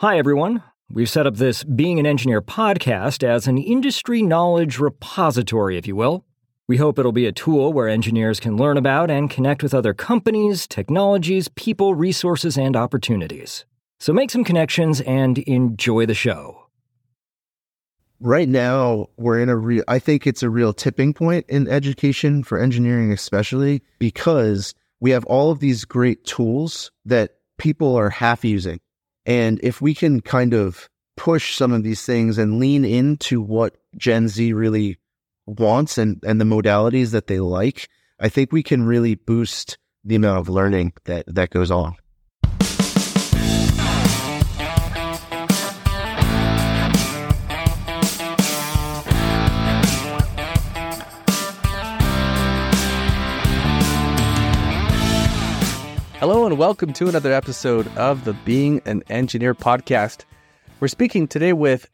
Hi, everyone. We've set up this Being an Engineer podcast as an industry knowledge repository, if you will. We hope it'll be a tool where engineers can learn about and connect with other companies, technologies, people, resources, and opportunities. So make some connections and enjoy the show. Right now, we're in a real, I think it's a real tipping point in education for engineering, especially because we have all of these great tools that people are half using. And if we can kind of push some of these things and lean into what Gen Z really wants and, and the modalities that they like, I think we can really boost the amount of learning that, that goes on. Hello and welcome to another episode of the Being an Engineer podcast. We're speaking today with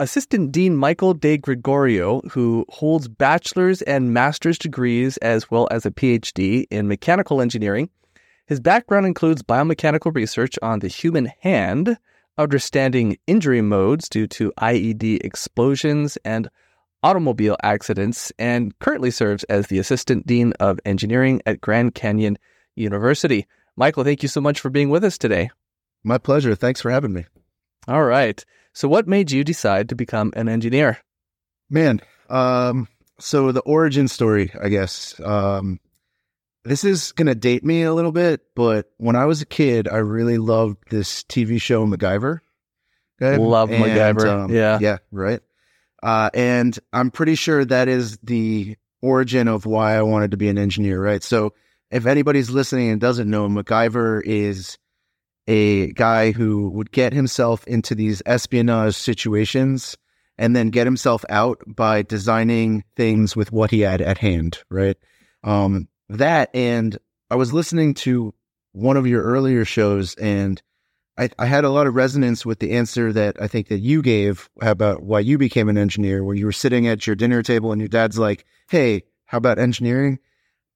Assistant Dean Michael De Gregorio, who holds bachelor's and master's degrees as well as a PhD in mechanical engineering. His background includes biomechanical research on the human hand, understanding injury modes due to IED explosions and automobile accidents, and currently serves as the Assistant Dean of Engineering at Grand Canyon University. Michael, thank you so much for being with us today. My pleasure. Thanks for having me. All right. So, what made you decide to become an engineer? Man, um, so the origin story, I guess. Um, this is going to date me a little bit, but when I was a kid, I really loved this TV show, MacGyver. Okay? Love and, MacGyver. Um, yeah. Yeah, right. Uh, and I'm pretty sure that is the origin of why I wanted to be an engineer, right? So, if anybody's listening and doesn't know, MacGyver is a guy who would get himself into these espionage situations and then get himself out by designing things with what he had at hand, right? Um, that and I was listening to one of your earlier shows and I, I, had a lot of resonance with the answer that I think that you gave about why you became an engineer, where you were sitting at your dinner table and your dad's like, Hey, how about engineering?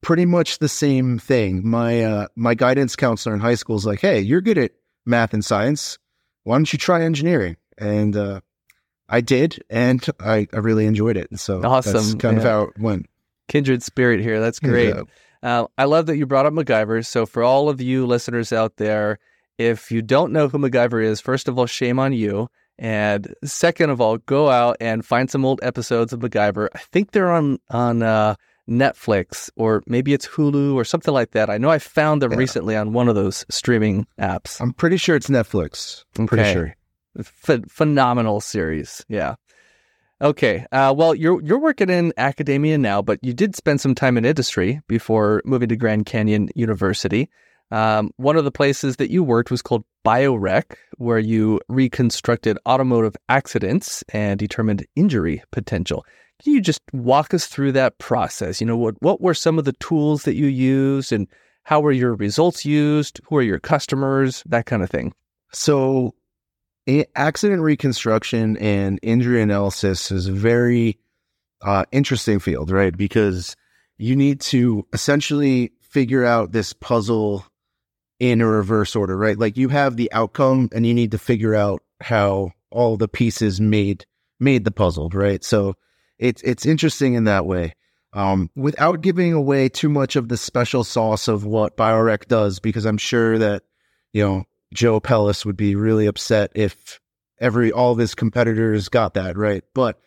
Pretty much the same thing. My uh, my guidance counselor in high school is like, "Hey, you're good at math and science. Why don't you try engineering?" And uh, I did, and I, I really enjoyed it. And so awesome. that's kind yeah. of how it went. Kindred spirit here. That's great. Yeah. Uh, I love that you brought up MacGyver. So for all of you listeners out there, if you don't know who MacGyver is, first of all, shame on you. And second of all, go out and find some old episodes of MacGyver. I think they're on on uh, Netflix or maybe it's Hulu or something like that. I know I found them yeah. recently on one of those streaming apps. I'm pretty sure it's Netflix. I'm okay. pretty sure. Ph- phenomenal series. Yeah. Okay. Uh, well, you're you're working in academia now, but you did spend some time in industry before moving to Grand Canyon University. Um, one of the places that you worked was called BioRec, where you reconstructed automotive accidents and determined injury potential. Can you just walk us through that process? You know, what what were some of the tools that you used and how were your results used? Who are your customers? That kind of thing. So, accident reconstruction and injury analysis is a very uh, interesting field, right? Because you need to essentially figure out this puzzle in a reverse order, right? Like you have the outcome and you need to figure out how all the pieces made made the puzzle, right? So it's it's interesting in that way. Um, without giving away too much of the special sauce of what BioRec does, because I'm sure that you know Joe Pellis would be really upset if every all of his competitors got that right. But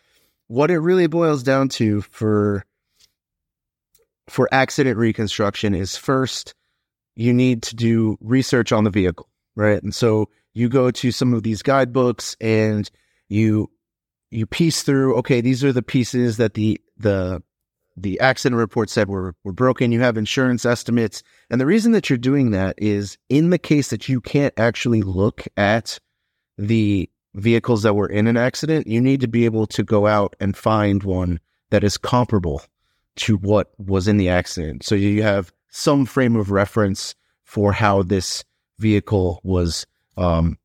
what it really boils down to for for accident reconstruction is first you need to do research on the vehicle, right? And so you go to some of these guidebooks and you you piece through, okay, these are the pieces that the the the accident report said were were broken. You have insurance estimates. And the reason that you're doing that is in the case that you can't actually look at the vehicles that were in an accident, you need to be able to go out and find one that is comparable to what was in the accident. So you have some frame of reference for how this vehicle was um,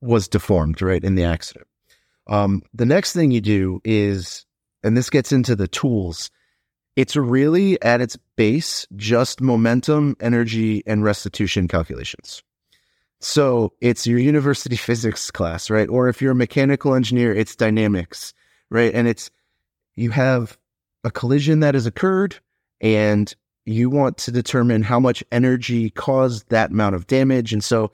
was deformed, right, in the accident. Um, the next thing you do is, and this gets into the tools, it's really at its base just momentum, energy, and restitution calculations. So it's your university physics class, right? Or if you're a mechanical engineer, it's dynamics, right? And it's, you have a collision that has occurred and you want to determine how much energy caused that amount of damage. And so,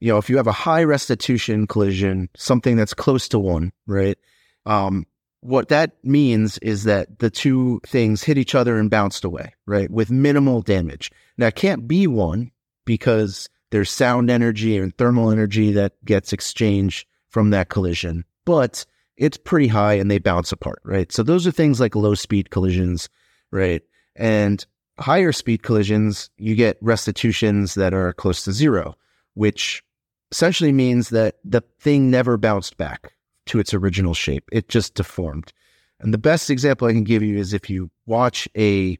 you know, if you have a high restitution collision, something that's close to one, right? Um, what that means is that the two things hit each other and bounced away, right? With minimal damage. Now, it can't be one because there's sound energy and thermal energy that gets exchanged from that collision, but it's pretty high and they bounce apart, right? So those are things like low speed collisions, right? And higher speed collisions, you get restitutions that are close to zero, which essentially means that the thing never bounced back to its original shape. It just deformed. And the best example I can give you is if you watch a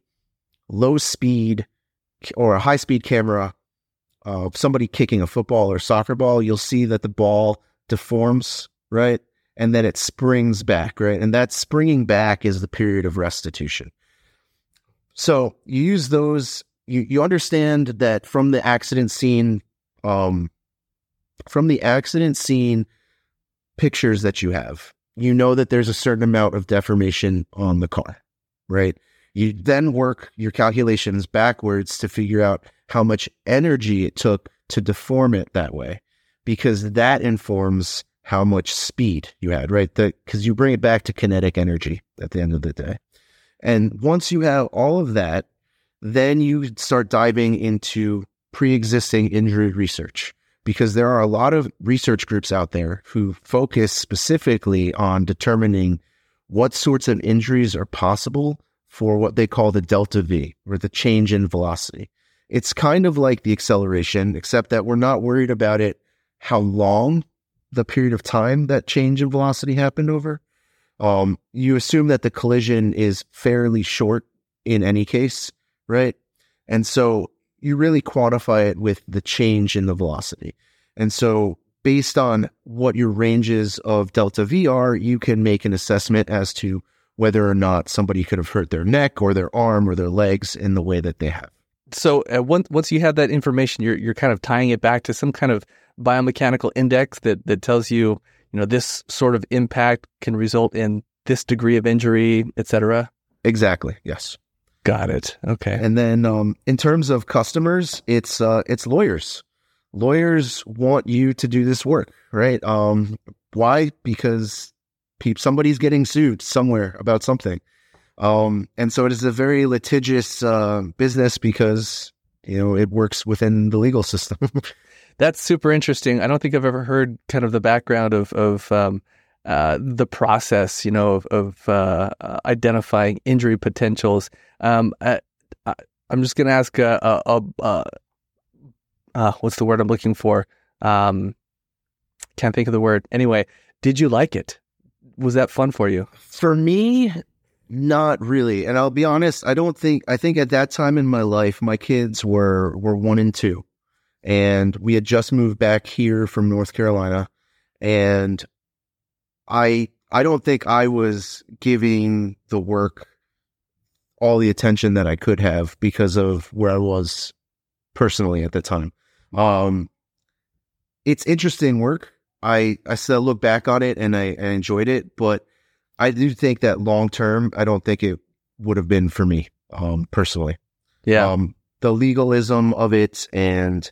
low speed or a high speed camera of somebody kicking a football or soccer ball, you'll see that the ball deforms, right? And then it springs back, right? And that springing back is the period of restitution. So you use those, you, you understand that from the accident scene, um, from the accident scene pictures that you have, you know that there's a certain amount of deformation on the car, right? You then work your calculations backwards to figure out how much energy it took to deform it that way, because that informs how much speed you had, right? Because you bring it back to kinetic energy at the end of the day. And once you have all of that, then you start diving into pre existing injury research because there are a lot of research groups out there who focus specifically on determining what sorts of injuries are possible for what they call the delta V or the change in velocity. It's kind of like the acceleration, except that we're not worried about it, how long the period of time that change in velocity happened over. Um, you assume that the collision is fairly short in any case, right? And so you really quantify it with the change in the velocity. And so based on what your ranges of delta V are, you can make an assessment as to whether or not somebody could have hurt their neck or their arm or their legs in the way that they have. So uh, once once you have that information, you're you're kind of tying it back to some kind of biomechanical index that that tells you you know, this sort of impact can result in this degree of injury, etc. Exactly. Yes. Got it. Okay. And then um, in terms of customers, it's uh, it's lawyers. Lawyers want you to do this work, right? Um, why? Because pe- somebody's getting sued somewhere about something, um, and so it is a very litigious uh, business because you know it works within the legal system. That's super interesting. I don't think I've ever heard kind of the background of of um, uh, the process, you know, of, of uh, uh identifying injury potentials. Um, I, am just going to ask a, a, a, uh, what's the word I'm looking for? Um, can't think of the word. Anyway, did you like it? Was that fun for you? For me, not really. And I'll be honest, I don't think I think at that time in my life my kids were were 1 and 2 and we had just moved back here from North Carolina and I I don't think I was giving the work all the attention that I could have because of where I was personally at the time. Um it's interesting work. I I still look back on it and I, I enjoyed it, but I do think that long term I don't think it would have been for me um personally. Yeah. Um the legalism of it and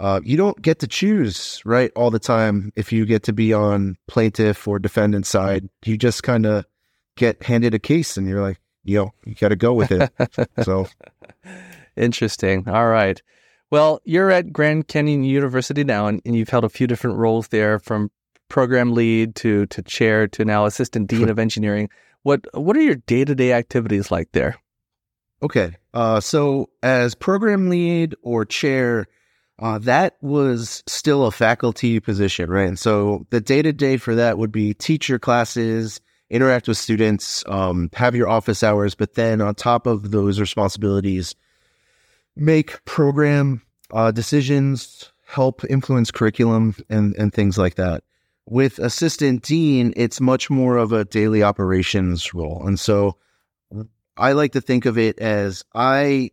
uh, you don't get to choose right all the time if you get to be on plaintiff or defendant side. You just kind of get handed a case and you're like, yo, you got to go with it. so interesting. All right. Well, you're at Grand Canyon University now, and, and you've held a few different roles there, from program lead to to chair to now assistant dean of engineering. What what are your day to day activities like there? Okay, uh, so as program lead or chair, uh, that was still a faculty position, right? And so the day to day for that would be teach your classes, interact with students, um, have your office hours, but then on top of those responsibilities, make program uh, decisions, help influence curriculum, and and things like that. With assistant dean, it's much more of a daily operations role, and so I like to think of it as I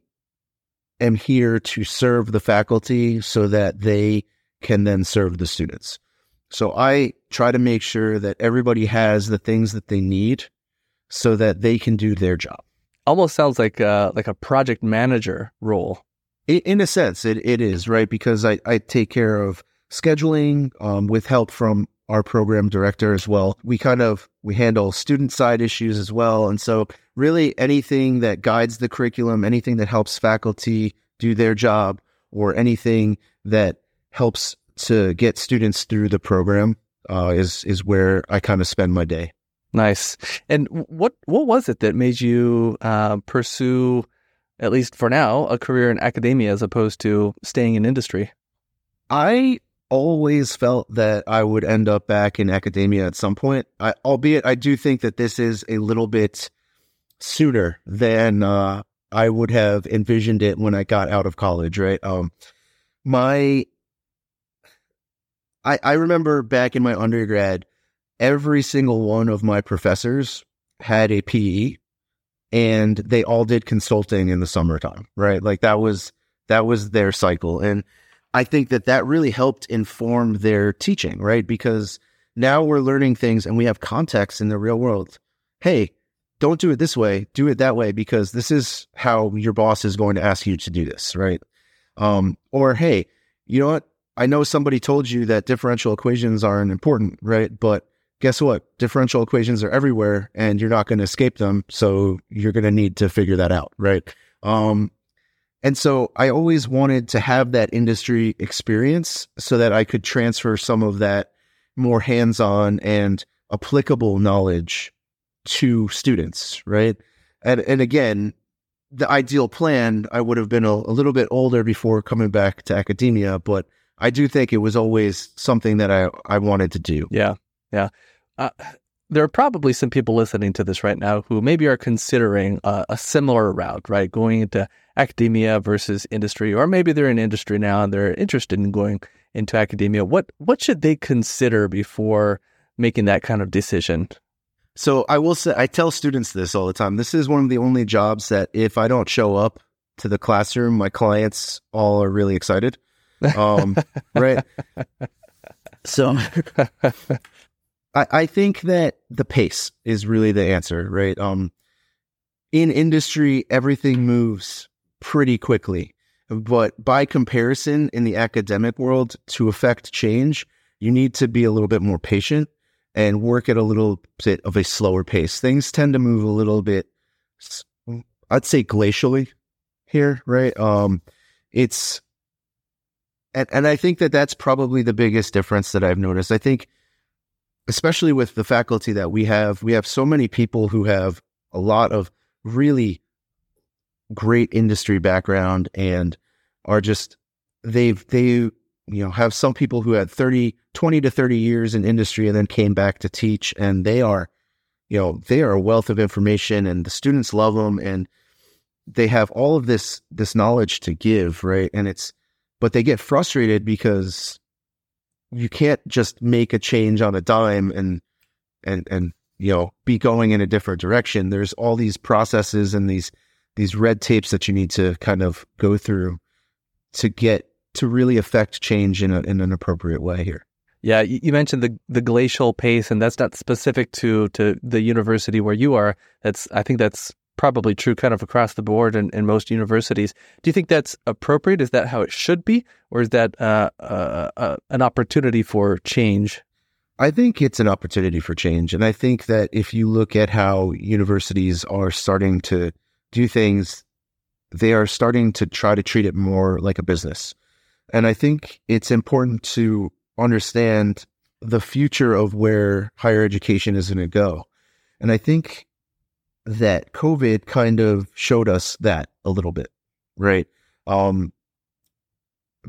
am here to serve the faculty so that they can then serve the students. So I try to make sure that everybody has the things that they need so that they can do their job. Almost sounds like a, like a project manager role. In a sense, it, it is, right? Because I, I take care of scheduling um, with help from our program director as well. We kind of we handle student side issues as well. And so really anything that guides the curriculum, anything that helps faculty do their job or anything that helps to get students through the program uh, is is where I kind of spend my day. Nice. And what what was it that made you uh, pursue, at least for now, a career in academia as opposed to staying in industry? I always felt that I would end up back in academia at some point. I, albeit, I do think that this is a little bit sooner than uh, I would have envisioned it when I got out of college. Right. Um, my, I I remember back in my undergrad, every single one of my professors had a PE, and they all did consulting in the summertime. Right. Like that was that was their cycle and I think that that really helped inform their teaching, right? Because now we're learning things and we have context in the real world. Hey, don't do it this way, do it that way, because this is how your boss is going to ask you to do this, right? Um, or hey, you know what? I know somebody told you that differential equations aren't important, right? But guess what? Differential equations are everywhere and you're not going to escape them. So you're going to need to figure that out, right? Um, and so I always wanted to have that industry experience so that I could transfer some of that more hands on and applicable knowledge to students, right? And, and again, the ideal plan, I would have been a, a, little bit older before coming back to academia, but I do think it was always something that I, I wanted to do. Yeah. Yeah. Uh, there are probably some people listening to this right now who maybe are considering a, a similar route, right? Going into academia versus industry, or maybe they're in industry now and they're interested in going into academia. What what should they consider before making that kind of decision? So I will say I tell students this all the time. This is one of the only jobs that if I don't show up to the classroom, my clients all are really excited. Um, right. So I, I think that the pace is really the answer, right? Um, in industry, everything moves pretty quickly. But by comparison, in the academic world, to affect change, you need to be a little bit more patient and work at a little bit of a slower pace. Things tend to move a little bit, I'd say glacially here, right? Um, it's, and, and I think that that's probably the biggest difference that I've noticed. I think especially with the faculty that we have, we have so many people who have a lot of really great industry background and are just they've they you know have some people who had 30 20 to 30 years in industry and then came back to teach and they are you know they are a wealth of information and the students love them and they have all of this this knowledge to give right? And it's but they get frustrated because you can't just make a change on a dime and and and you know be going in a different direction. There's all these processes and these these red tapes that you need to kind of go through to get to really affect change in, a, in an appropriate way here yeah you mentioned the the glacial pace and that's not specific to to the university where you are that's i think that's probably true kind of across the board in, in most universities. Do you think that's appropriate? Is that how it should be? Or is that uh, uh, uh, an opportunity for change? I think it's an opportunity for change. And I think that if you look at how universities are starting to do things, they are starting to try to treat it more like a business. And I think it's important to understand the future of where higher education is going to go. And I think that COVID kind of showed us that a little bit, right? Um,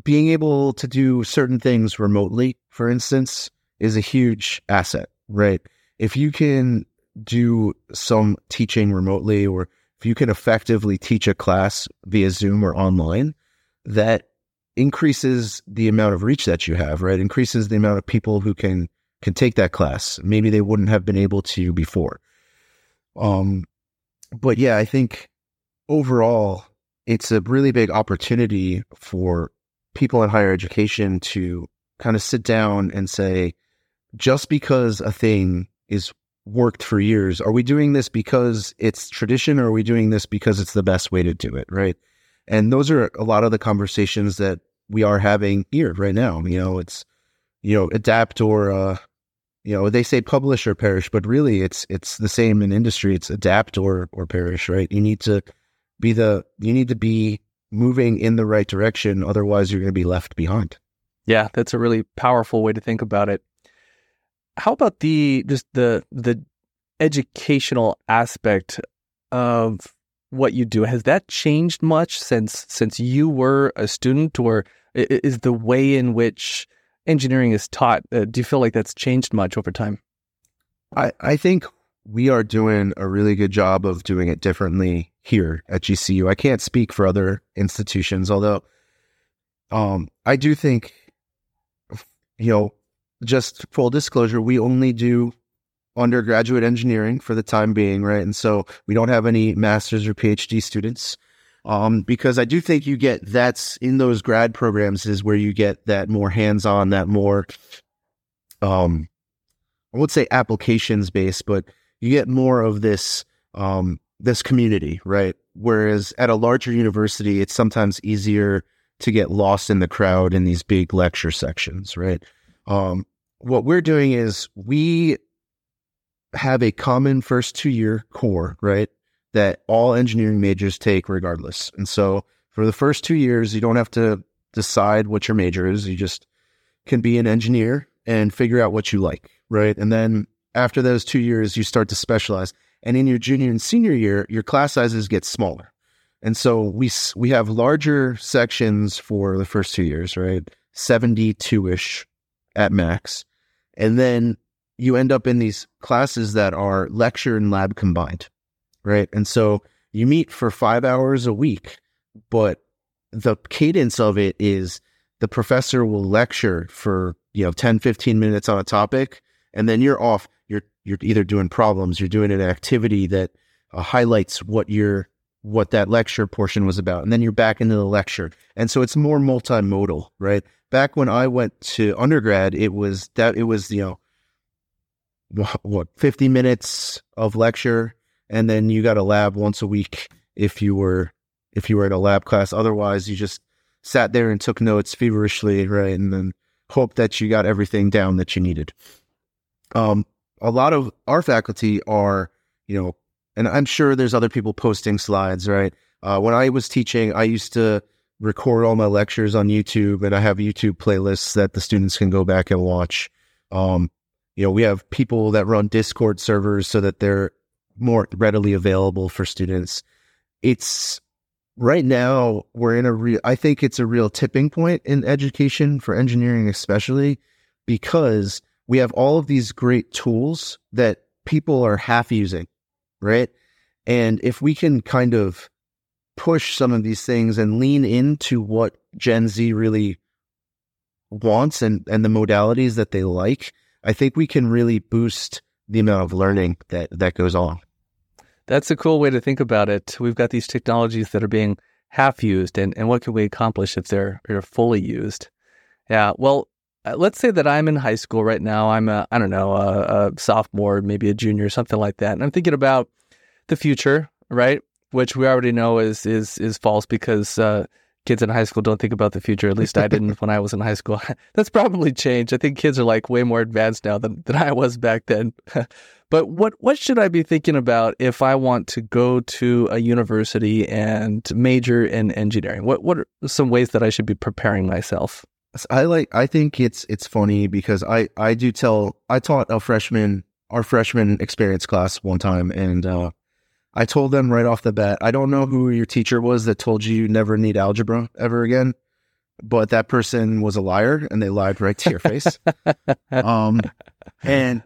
being able to do certain things remotely, for instance, is a huge asset, right? If you can do some teaching remotely or if you can effectively teach a class via Zoom or online, that increases the amount of reach that you have, right? Increases the amount of people who can can take that class. Maybe they wouldn't have been able to before. Um, but yeah, I think overall, it's a really big opportunity for people in higher education to kind of sit down and say, just because a thing is worked for years, are we doing this because it's tradition or are we doing this because it's the best way to do it? Right. And those are a lot of the conversations that we are having here right now. You know, it's, you know, adapt or, uh, you know, they say publish or perish, but really it's, it's the same in industry. It's adapt or, or perish, right? You need to be the, you need to be moving in the right direction. Otherwise you're going to be left behind. Yeah. That's a really powerful way to think about it. How about the, just the, the educational aspect of what you do? Has that changed much since since you were a student or is the way in which engineering is taught uh, do you feel like that's changed much over time? I i think we are doing a really good job of doing it differently here at gcu i can't speak for other institutions although um i do think you know just full disclosure we only do undergraduate engineering for the time being, right? And so we don't have any master's or PhD students. Um, because I do think you get that's in those grad programs is where you get that more hands on, that more, um, I would say applications based, but you get more of this, um, this community, right? Whereas at a larger university, it's sometimes easier to get lost in the crowd in these big lecture sections, right? Um, what we're doing is we have a common first two year core, right? That all engineering majors take regardless. And so for the first two years, you don't have to decide what your major is. You just can be an engineer and figure out what you like, right? And then after those two years, you start to specialize. And in your junior and senior year, your class sizes get smaller. And so we we have larger sections for the first two years, right? 72 ish at max. And then you end up in these classes that are lecture and lab combined, right? And so you meet for five hours a week, but the cadence of it is the professor will lecture for, you know, 10, 15 minutes on a topic, and then you're off. You're, you're either doing problems, you're doing an activity that uh, highlights what your, what that lecture portion was about. And then you're back into the lecture. And so it's more multimodal, right? Back when I went to undergrad, it was that it was, you know, what 50 minutes of lecture and then you got a lab once a week if you were if you were in a lab class otherwise you just sat there and took notes feverishly right and then hoped that you got everything down that you needed um a lot of our faculty are you know and i'm sure there's other people posting slides right? Uh, when i was teaching i used to record all my lectures on youtube and i have youtube playlists that the students can go back and watch. Um, you know, we have people that run Discord servers so that they're more readily available for students. It's right now we're in a real, I think it's a real tipping point in education for engineering, especially because we have all of these great tools that people are half using, right? And if we can kind of push some of these things and lean into what Gen Z really wants and, and the modalities that they like, I think we can really boost the amount of learning that that goes on. That's a cool way to think about it. We've got these technologies that are being half used, and, and what can we accomplish if they're, they're fully used? Yeah, well, let's say that I'm in high school right now. I'm a, I don't know, a, a sophomore, maybe a junior, something like that. And I'm thinking about the future, right? Which we already know is is is false because uh, kids in high school don't think about the future. At least I didn't when I was in high school. That's probably changed. I think kids are like way more advanced now than, than I was back then. but what what should I be thinking about if I want to go to a university and major in engineering? What what are some ways that I should be preparing myself? I like I think it's it's funny because I I do tell I taught a freshman our freshman experience class one time and uh I told them right off the bat, I don't know who your teacher was that told you you never need algebra ever again, but that person was a liar and they lied right to your face. um, and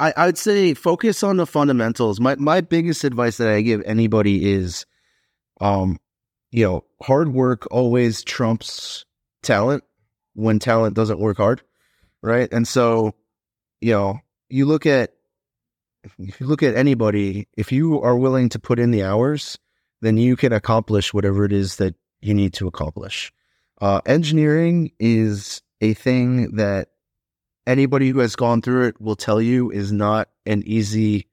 I, I'd say focus on the fundamentals. My my biggest advice that I give anybody is, um, you know, hard work always trumps talent when talent doesn't work hard, right? And so, you know, you look at if you look at anybody, if you are willing to put in the hours, then you can accomplish whatever it is that you need to accomplish. Uh, engineering is a thing that anybody who has gone through it will tell you is not an easy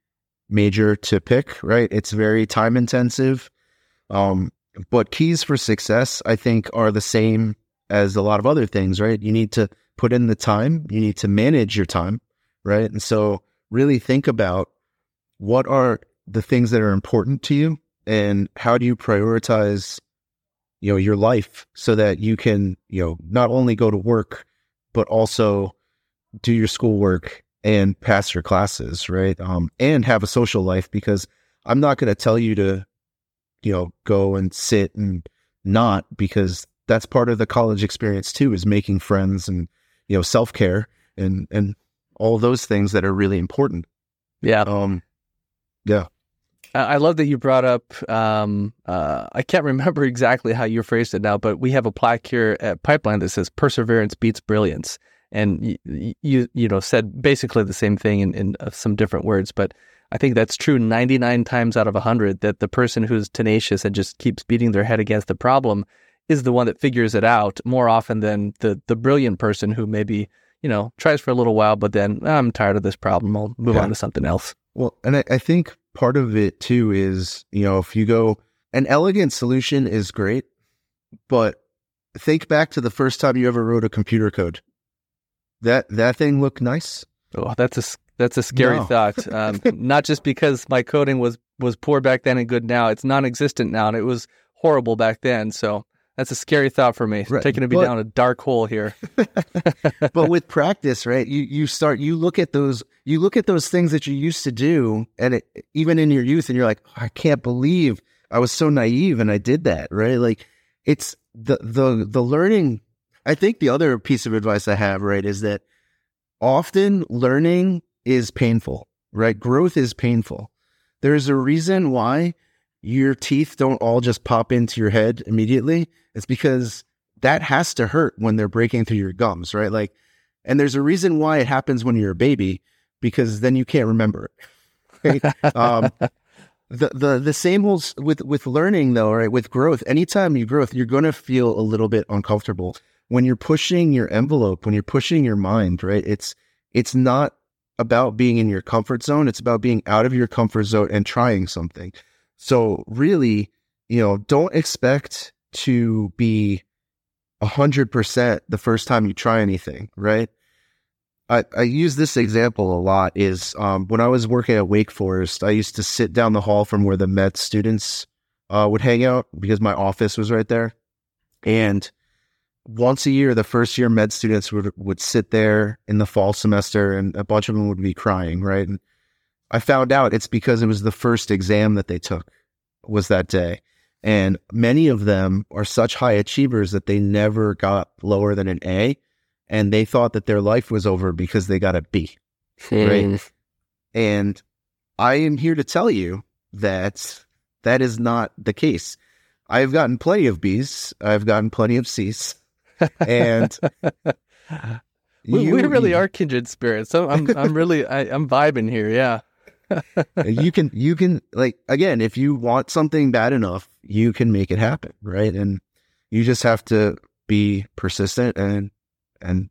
major to pick, right? It's very time intensive. Um, but keys for success, I think, are the same as a lot of other things, right? You need to put in the time, you need to manage your time, right? And so really think about what are the things that are important to you and how do you prioritize you know your life so that you can you know not only go to work but also do your schoolwork and pass your classes right um, and have a social life because i'm not going to tell you to you know go and sit and not because that's part of the college experience too is making friends and you know self-care and and all those things that are really important yeah um yeah I love that you brought up. Um, uh, I can't remember exactly how you phrased it now, but we have a plaque here at Pipeline that says "Perseverance beats brilliance," and you you, you know said basically the same thing in, in uh, some different words. But I think that's true ninety nine times out of hundred. That the person who's tenacious and just keeps beating their head against the problem is the one that figures it out more often than the the brilliant person who maybe you know tries for a little while, but then oh, I'm tired of this problem. I'll move yeah. on to something else. Well, and I, I think part of it too is, you know, if you go, an elegant solution is great, but think back to the first time you ever wrote a computer code. That that thing looked nice. Oh, that's a that's a scary no. thought. Um, not just because my coding was was poor back then and good now. It's non-existent now, and it was horrible back then. So that's a scary thought for me. Right. Taking me but, down a dark hole here. but with practice, right? You you start you look at those you look at those things that you used to do, and it, even in your youth, and you're like, oh, I can't believe I was so naive and I did that, right? Like it's the the the learning. I think the other piece of advice I have, right, is that often learning is painful, right? Growth is painful. There's a reason why your teeth don't all just pop into your head immediately. It's because that has to hurt when they're breaking through your gums, right? Like, and there's a reason why it happens when you're a baby because then you can't remember it. Right? um, the the the same holds with with learning though, right? With growth, anytime you growth, you're going to feel a little bit uncomfortable when you're pushing your envelope, when you're pushing your mind, right? It's it's not about being in your comfort zone. It's about being out of your comfort zone and trying something. So really, you know, don't expect to be a hundred percent the first time you try anything, right? I, I use this example a lot is um, when I was working at Wake Forest, I used to sit down the hall from where the med students uh, would hang out because my office was right there. And once a year, the first year med students would, would sit there in the fall semester and a bunch of them would be crying, right? And I found out it's because it was the first exam that they took was that day. And many of them are such high achievers that they never got lower than an A. And they thought that their life was over because they got a B. Right. And I am here to tell you that that is not the case. I've gotten plenty of B's. I've gotten plenty of C's. And we, you, we, really are kindred spirits. So I'm, I'm really, I, I'm vibing here. Yeah you can you can like again if you want something bad enough you can make it happen right? And you just have to be persistent and and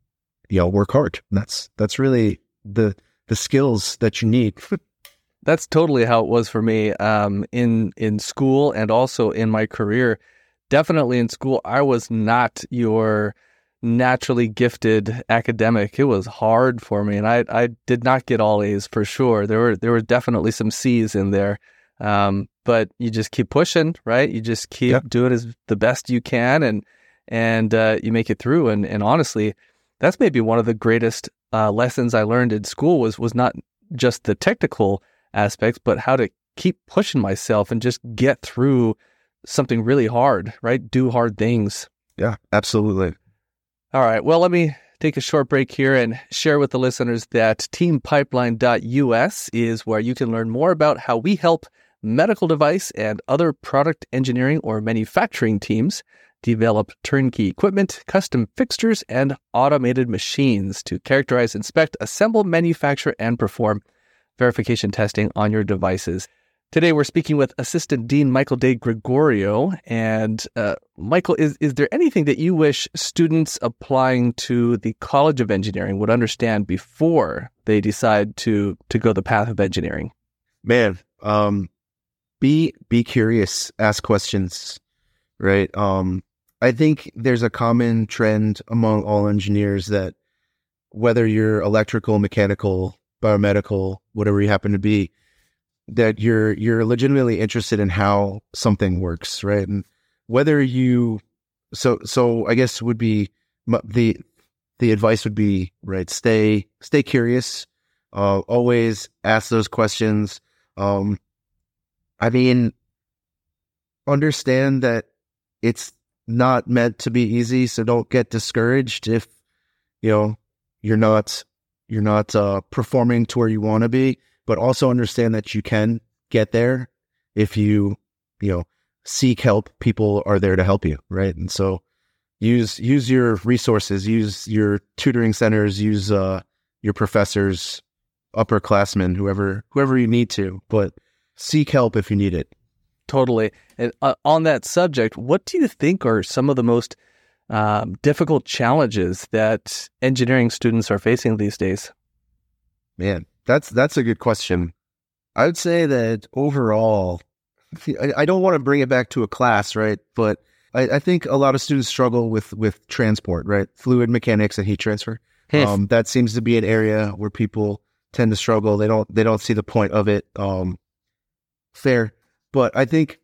you know work hard. That's that's really the the skills that you need. That's totally how it was for me um, in in school and also in my career. Definitely in school i was not your naturally gifted academic, it was hard for me, and I I did not get all A's for sure. There were there were definitely some C's in there, um, but you just keep pushing, right? You just keep yep. doing as the best you can, and and uh, you make it through. And and honestly, that's maybe one of the greatest uh, lessons I learned in school was was not just the technical aspects, but how to keep pushing myself and just get through something really hard, right? Do hard things. Yeah, absolutely. All right. Well, let me take a short break here and share with the listeners that teampipeline.us is where you can learn more about how we help medical device and other product engineering or manufacturing teams develop turnkey equipment, custom fixtures, and automated machines to characterize, inspect, assemble, manufacture, and perform verification testing on your devices. Today, we're speaking with Assistant Dean Michael De Gregorio. And uh, Michael, is, is there anything that you wish students applying to the College of Engineering would understand before they decide to, to go the path of engineering? Man, um, be be curious, ask questions, right? Um, I think there's a common trend among all engineers that whether you're electrical, mechanical, biomedical, whatever you happen to be, that you're you're legitimately interested in how something works, right? And whether you so so I guess would be the the advice would be right stay stay curious uh always ask those questions um i mean understand that it's not meant to be easy so don't get discouraged if you know you're not you're not uh performing to where you want to be but also understand that you can get there if you, you know, seek help. People are there to help you, right? And so use use your resources, use your tutoring centers, use uh, your professors, upperclassmen, whoever whoever you need to, but seek help if you need it. Totally. And uh, on that subject, what do you think are some of the most um, difficult challenges that engineering students are facing these days? Man, that's that's a good question. I would say that overall, I, I don't want to bring it back to a class, right? But I, I, think a lot of students struggle with with transport, right? Fluid mechanics and heat transfer. Um, that seems to be an area where people tend to struggle. They don't they don't see the point of it. Um, fair, but I think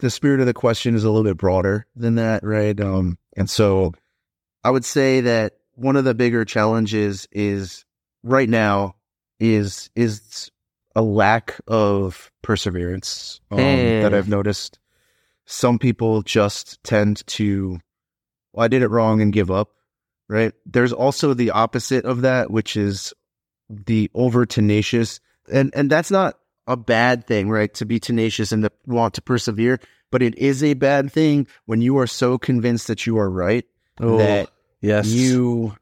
the spirit of the question is a little bit broader than that, right? Um, and so I would say that one of the bigger challenges is right now is is a lack of perseverance um, that I've noticed. Some people just tend to, well, I did it wrong and give up. Right. There's also the opposite of that, which is the over tenacious, and and that's not a bad thing, right? To be tenacious and to want to persevere, but it is a bad thing when you are so convinced that you are right oh, that yes, you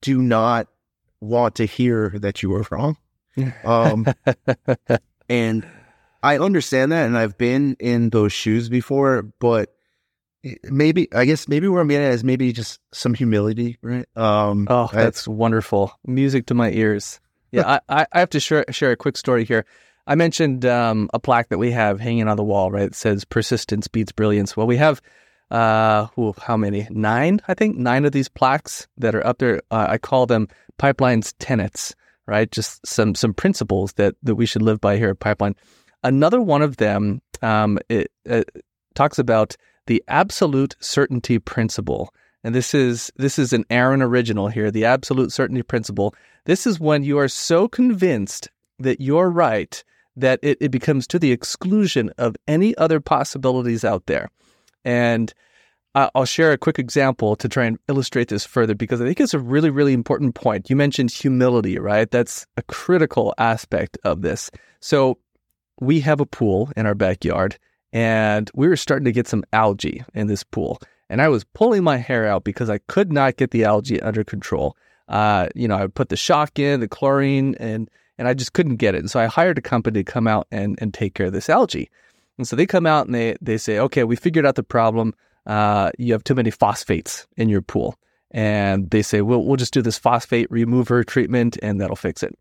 do not want to hear that you were wrong. Um, and I understand that, and I've been in those shoes before, but maybe I guess maybe where I'm getting at is maybe just some humility, right? Um, oh, that's I, wonderful, music to my ears. Yeah, I, I have to share share a quick story here. I mentioned um, a plaque that we have hanging on the wall, right? It says "Persistence beats brilliance." Well, we have uh, how many? Nine, I think, nine of these plaques that are up there. Uh, I call them pipeline's tenets, right? Just some some principles that that we should live by here at Pipeline. Another one of them um, it, it talks about the absolute certainty principle. And this is this is an Aaron original here, the absolute certainty principle. This is when you are so convinced that you're right that it, it becomes to the exclusion of any other possibilities out there. And I'll share a quick example to try and illustrate this further because I think it's a really, really important point. You mentioned humility, right? That's a critical aspect of this. So, we have a pool in our backyard, and we were starting to get some algae in this pool. And I was pulling my hair out because I could not get the algae under control. Uh, you know, I would put the shock in, the chlorine, and and I just couldn't get it. And so I hired a company to come out and, and take care of this algae. And so they come out and they they say, okay, we figured out the problem uh, you have too many phosphates in your pool. And they say, well, we'll just do this phosphate remover treatment and that'll fix it.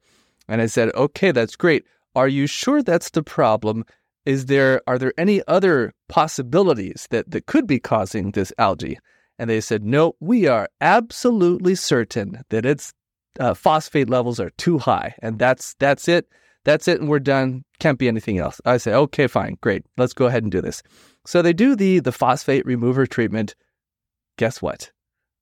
And I said, okay, that's great. Are you sure that's the problem? Is there are there any other possibilities that, that could be causing this algae? And they said, no, we are absolutely certain that its uh, phosphate levels are too high, and that's that's it. That's it, and we're done. Can't be anything else. I say, okay, fine, great. Let's go ahead and do this. So they do the, the phosphate remover treatment. Guess what?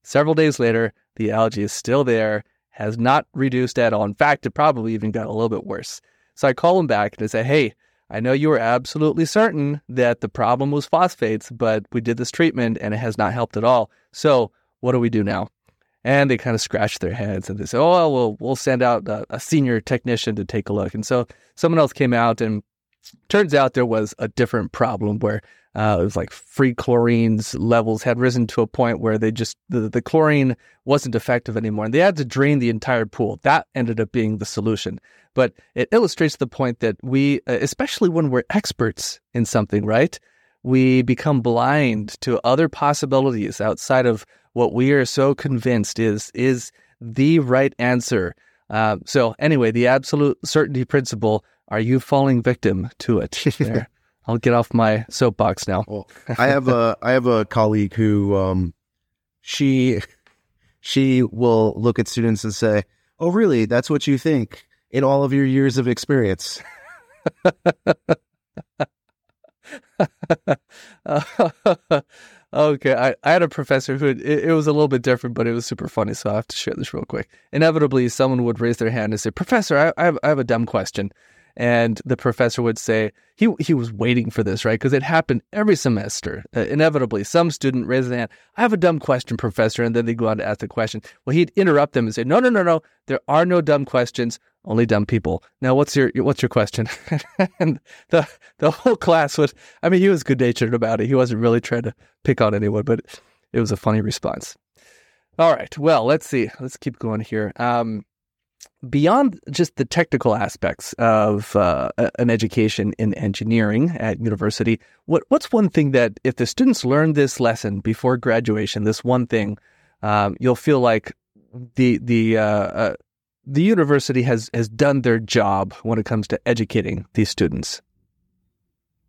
Several days later, the algae is still there, has not reduced at all. In fact, it probably even got a little bit worse. So I call them back and I say, hey, I know you were absolutely certain that the problem was phosphates, but we did this treatment and it has not helped at all. So what do we do now? And they kind of scratch their heads and they say, oh, well, we'll send out a, a senior technician to take a look. And so someone else came out and turns out there was a different problem where uh, it was like free chlorine's levels had risen to a point where they just the, the chlorine wasn't effective anymore. And they had to drain the entire pool. That ended up being the solution. But it illustrates the point that we uh, especially when we're experts in something right we become blind to other possibilities outside of what we are so convinced is is the right answer uh, so anyway the absolute certainty principle are you falling victim to it there I'll get off my soapbox now. Well, I have a I have a colleague who um she she will look at students and say, "Oh, really? That's what you think in all of your years of experience." okay, I, I had a professor who it, it, was a little bit different, but it was super funny. So I have to share this real quick. Inevitably, someone would raise their hand and say, "Professor, I, I have I have a dumb question." And the professor would say he he was waiting for this, right? Because it happened every semester. Uh, inevitably, some student raises their hand. I have a dumb question, professor, and then they go on to ask the question. Well, he'd interrupt them and say, No, no, no, no. There are no dumb questions. Only dumb people. Now, what's your what's your question? and the the whole class would. I mean, he was good natured about it. He wasn't really trying to pick on anyone, but it was a funny response. All right. Well, let's see. Let's keep going here. Um, beyond just the technical aspects of uh, an education in engineering at university, what what's one thing that if the students learn this lesson before graduation, this one thing, um, you'll feel like the the uh, uh, the university has has done their job when it comes to educating these students.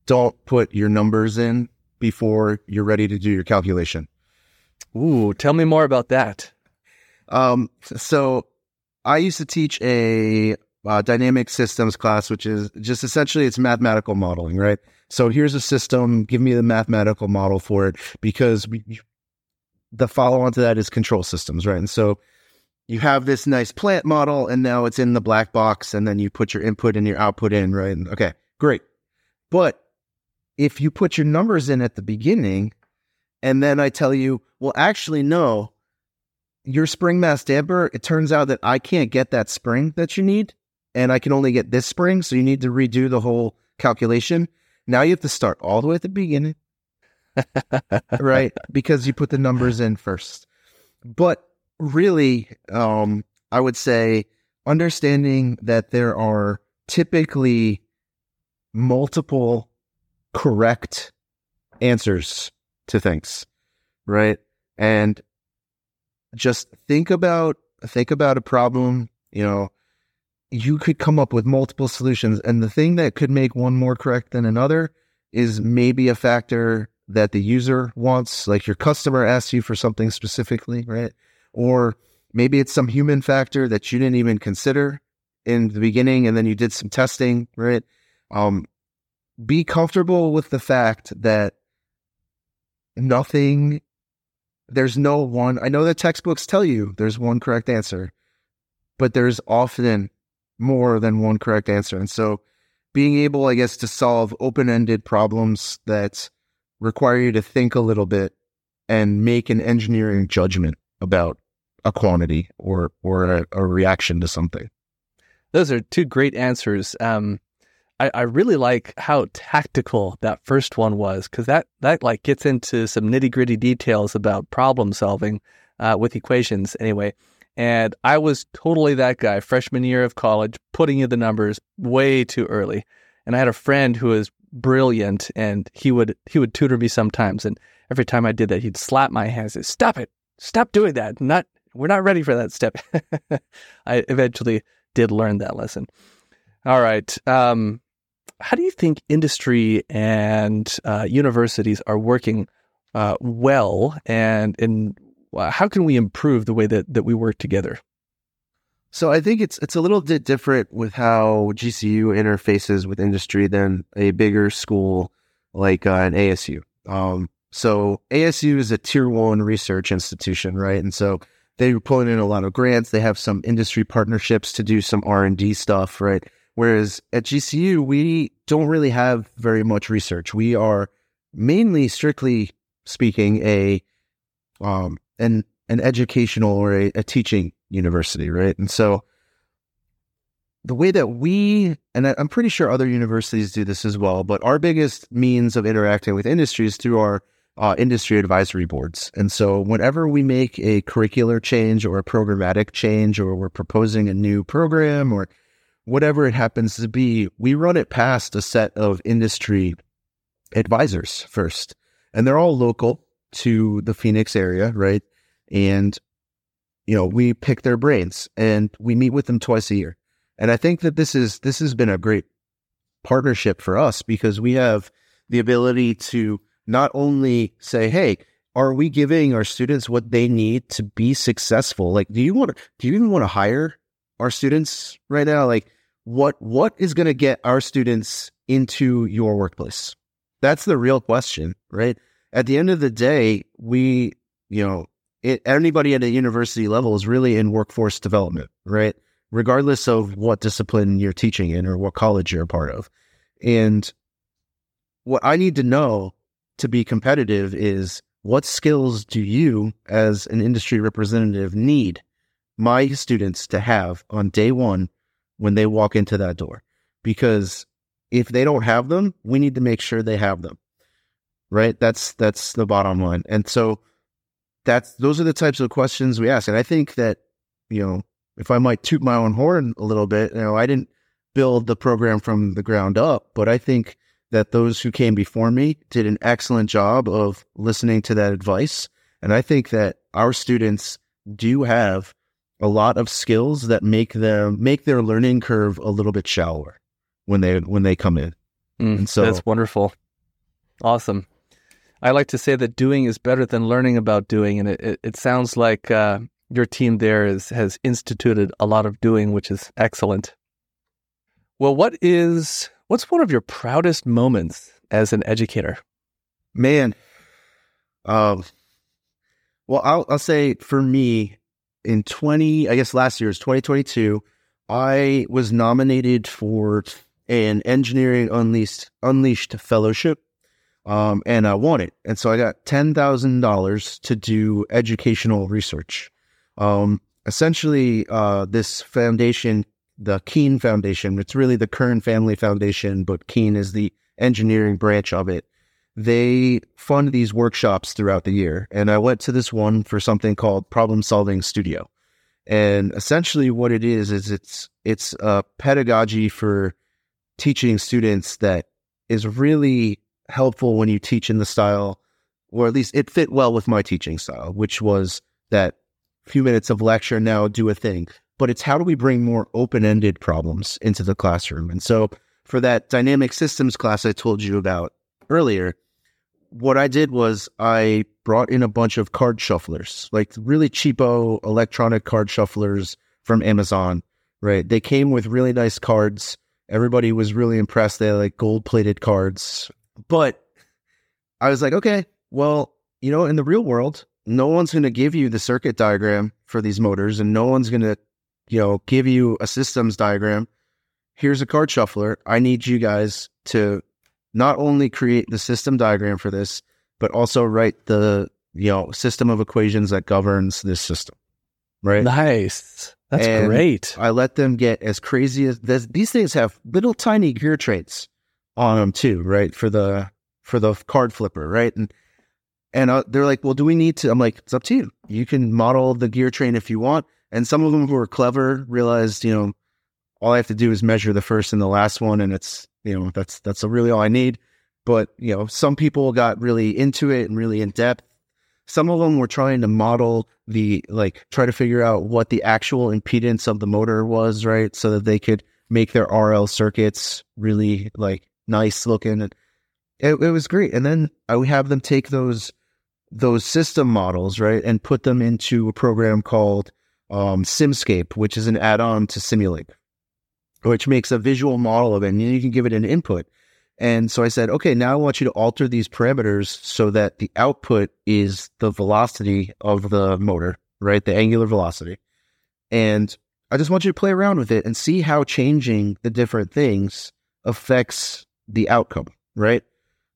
Don't put your numbers in before you're ready to do your calculation. Ooh, tell me more about that. Um, so I used to teach a uh, dynamic systems class, which is just essentially it's mathematical modeling, right? So here's a system. Give me the mathematical model for it because we, the follow on to that is control systems, right? And so you have this nice plant model and now it's in the black box and then you put your input and your output in, right? And, okay, great. But if you put your numbers in at the beginning and then I tell you, well, actually, no, your spring mass damper, it turns out that I can't get that spring that you need, and I can only get this spring. So you need to redo the whole calculation. Now you have to start all the way at the beginning, right? Because you put the numbers in first. But really, um, I would say understanding that there are typically multiple correct answers to things, right? And just think about think about a problem, you know, you could come up with multiple solutions and the thing that could make one more correct than another is maybe a factor that the user wants, like your customer asks you for something specifically, right? Or maybe it's some human factor that you didn't even consider in the beginning and then you did some testing, right? Um, be comfortable with the fact that nothing there's no one. I know that textbooks tell you there's one correct answer, but there's often more than one correct answer. And so being able, I guess, to solve open ended problems that require you to think a little bit and make an engineering judgment about a quantity or or a, a reaction to something. Those are two great answers. Um, I, I really like how tactical that first one was because that that like gets into some nitty gritty details about problem solving uh, with equations anyway. And I was totally that guy, freshman year of college, putting in the numbers way too early. And I had a friend who was brilliant, and he would he would tutor me sometimes. And every time I did that, he'd slap my hands and say, "Stop it! Stop doing that! Not we're not ready for that step." I eventually did learn that lesson. All right. Um, how do you think industry and uh, universities are working uh, well, and and how can we improve the way that that we work together? So I think it's it's a little bit different with how GCU interfaces with industry than a bigger school like uh, an ASU. Um, so ASU is a tier one research institution, right? And so they're pulling in a lot of grants. They have some industry partnerships to do some R and D stuff, right? Whereas at GCU, we don't really have very much research. We are mainly, strictly speaking, a um, an an educational or a, a teaching university, right? And so the way that we, and I'm pretty sure other universities do this as well, but our biggest means of interacting with industry is through our uh, industry advisory boards. And so whenever we make a curricular change or a programmatic change, or we're proposing a new program or whatever it happens to be, we run it past a set of industry advisors first. And they're all local to the Phoenix area, right? And, you know, we pick their brains and we meet with them twice a year. And I think that this is this has been a great partnership for us because we have the ability to not only say, "Hey, are we giving our students what they need to be successful?" Like, do you want to do you even want to hire our students right now? Like, what what is going to get our students into your workplace? That's the real question, right? At the end of the day, we, you know, it, anybody at a university level is really in workforce development, right? regardless of what discipline you're teaching in or what college you're a part of. And what I need to know to be competitive is what skills do you, as an industry representative, need my students to have on day one when they walk into that door? Because if they don't have them, we need to make sure they have them. Right? That's that's the bottom line. And so that's those are the types of questions we ask. And I think that, you know, if I might toot my own horn a little bit, you know, I didn't build the program from the ground up, but I think that those who came before me did an excellent job of listening to that advice. And I think that our students do have a lot of skills that make them make their learning curve a little bit shallower when they when they come in. Mm, and so that's wonderful. Awesome. I like to say that doing is better than learning about doing, and it, it, it sounds like uh, your team there is, has instituted a lot of doing, which is excellent. Well, what is what's one of your proudest moments as an educator? Man, um, well, I'll, I'll say for me, in twenty, I guess last year is twenty twenty two. I was nominated for an engineering unleashed unleashed fellowship um, and I won it. And so I got ten thousand dollars to do educational research. Um, essentially, uh, this foundation, the Keen Foundation, it's really the Kern Family Foundation, but Keen is the engineering branch of it. They fund these workshops throughout the year. And I went to this one for something called Problem Solving Studio. And essentially what it is is it's it's a pedagogy for teaching students that is really helpful when you teach in the style, or at least it fit well with my teaching style, which was that few minutes of lecture now do a thing but it's how do we bring more open-ended problems into the classroom and so for that dynamic systems class i told you about earlier what i did was i brought in a bunch of card shufflers like really cheapo electronic card shufflers from amazon right they came with really nice cards everybody was really impressed they had like gold plated cards but i was like okay well you know in the real world no one's going to give you the circuit diagram for these motors and no one's going to, you know, give you a systems diagram. Here's a card shuffler. I need you guys to not only create the system diagram for this, but also write the, you know, system of equations that governs this system. Right. Nice. That's and great. I let them get as crazy as this. These things have little tiny gear trains on them too, right? For the, for the card flipper, right? And and uh, they're like, well, do we need to? I'm like, it's up to you. You can model the gear train if you want. And some of them who are clever realized, you know, all I have to do is measure the first and the last one, and it's, you know, that's that's really all I need. But you know, some people got really into it and really in depth. Some of them were trying to model the like try to figure out what the actual impedance of the motor was, right, so that they could make their RL circuits really like nice looking. It, it was great. And then I would have them take those those system models, right, and put them into a program called um, Simscape, which is an add-on to Simulink, which makes a visual model of it, and you can give it an input. And so I said, okay, now I want you to alter these parameters so that the output is the velocity of the motor, right, the angular velocity, and I just want you to play around with it and see how changing the different things affects the outcome, right?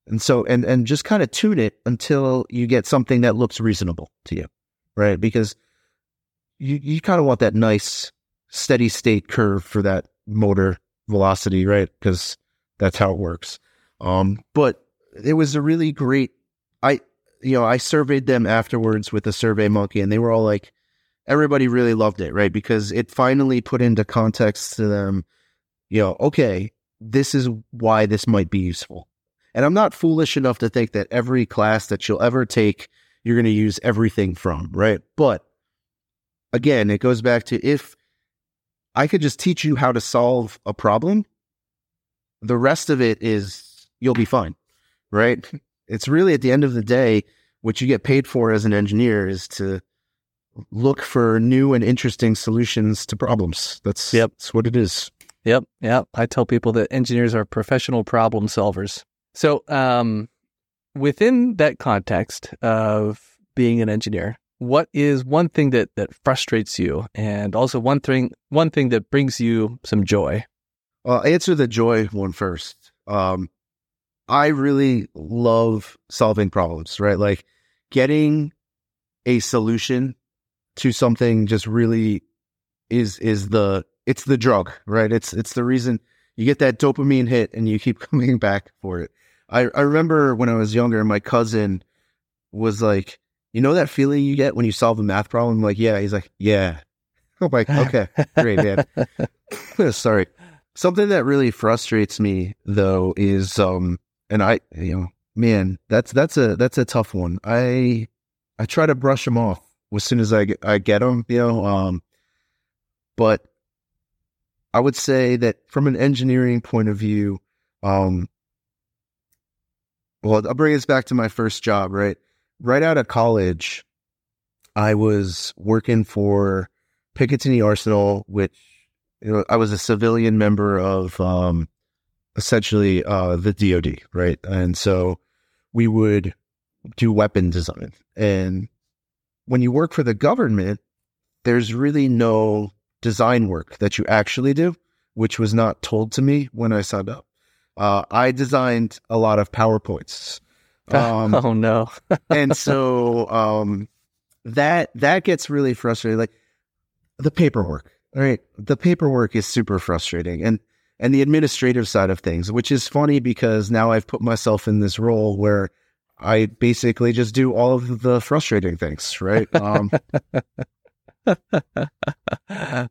And so, and, and just kind of tune it until you get something that looks reasonable to you, right? Because you, you kind of want that nice steady state curve for that, motor velocity, right? Because that's how it works. Um, but it was a really great. I you know I surveyed them afterwards with a Survey Monkey, and they were all like, everybody really loved it, right? Because it finally put into context to them, you know, okay, this is why this might be useful. And I'm not foolish enough to think that every class that you'll ever take, you're going to use everything from, right? But again, it goes back to if I could just teach you how to solve a problem, the rest of it is you'll be fine, right? It's really at the end of the day, what you get paid for as an engineer is to look for new and interesting solutions to problems. That's, yep. that's what it is. Yep. Yep. I tell people that engineers are professional problem solvers. So, um, within that context of being an engineer, what is one thing that that frustrates you, and also one thing one thing that brings you some joy? I'll answer the joy one first. Um, I really love solving problems, right? Like getting a solution to something just really is is the it's the drug, right? It's it's the reason you get that dopamine hit and you keep coming back for it. I, I remember when I was younger, my cousin was like, you know that feeling you get when you solve a math problem? I'm like, yeah. He's like, yeah. I'm like, okay, great, man. Sorry. Something that really frustrates me though is um and I you know, man, that's that's a that's a tough one. I I try to brush them off as soon as I get, I get them, you know. Um, but I would say that from an engineering point of view, um, well, I'll bring this back to my first job, right? Right out of college, I was working for Picatinny Arsenal, which you know, I was a civilian member of um, essentially uh, the DoD, right? And so we would do weapon design. And when you work for the government, there's really no design work that you actually do, which was not told to me when I signed up. Uh, I designed a lot of PowerPoints. Um, oh no! and so um, that that gets really frustrating. Like the paperwork, right? The paperwork is super frustrating, and and the administrative side of things, which is funny because now I've put myself in this role where I basically just do all of the frustrating things, right? Um,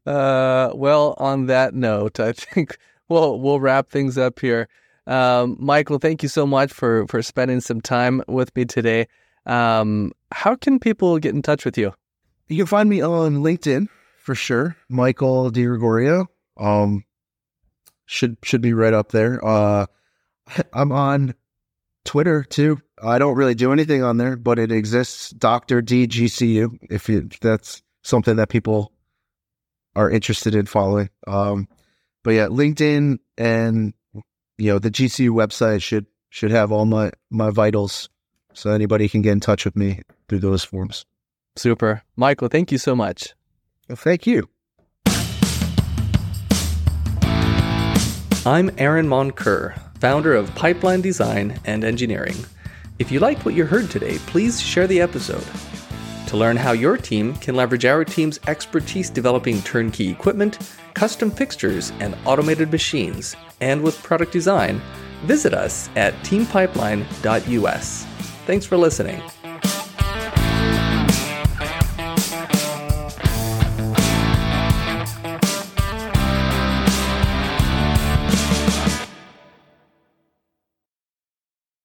uh, well, on that note, I think we'll we'll wrap things up here. Um, Michael, thank you so much for for spending some time with me today. Um, how can people get in touch with you? You can find me on LinkedIn for sure, Michael De Gregorio. Um, should should be right up there. Uh, I'm on Twitter too. I don't really do anything on there, but it exists. Doctor DGCU. If, you, that's something that people are interested in following. Um, but yeah, LinkedIn and you know the GCU website should should have all my my vitals, so anybody can get in touch with me through those forms. Super, Michael. Thank you so much. Well, thank you. I'm Aaron Moncur, founder of Pipeline Design and Engineering. If you liked what you heard today, please share the episode. To learn how your team can leverage our team's expertise developing turnkey equipment, custom fixtures, and automated machines, and with product design, visit us at teampipeline.us. Thanks for listening.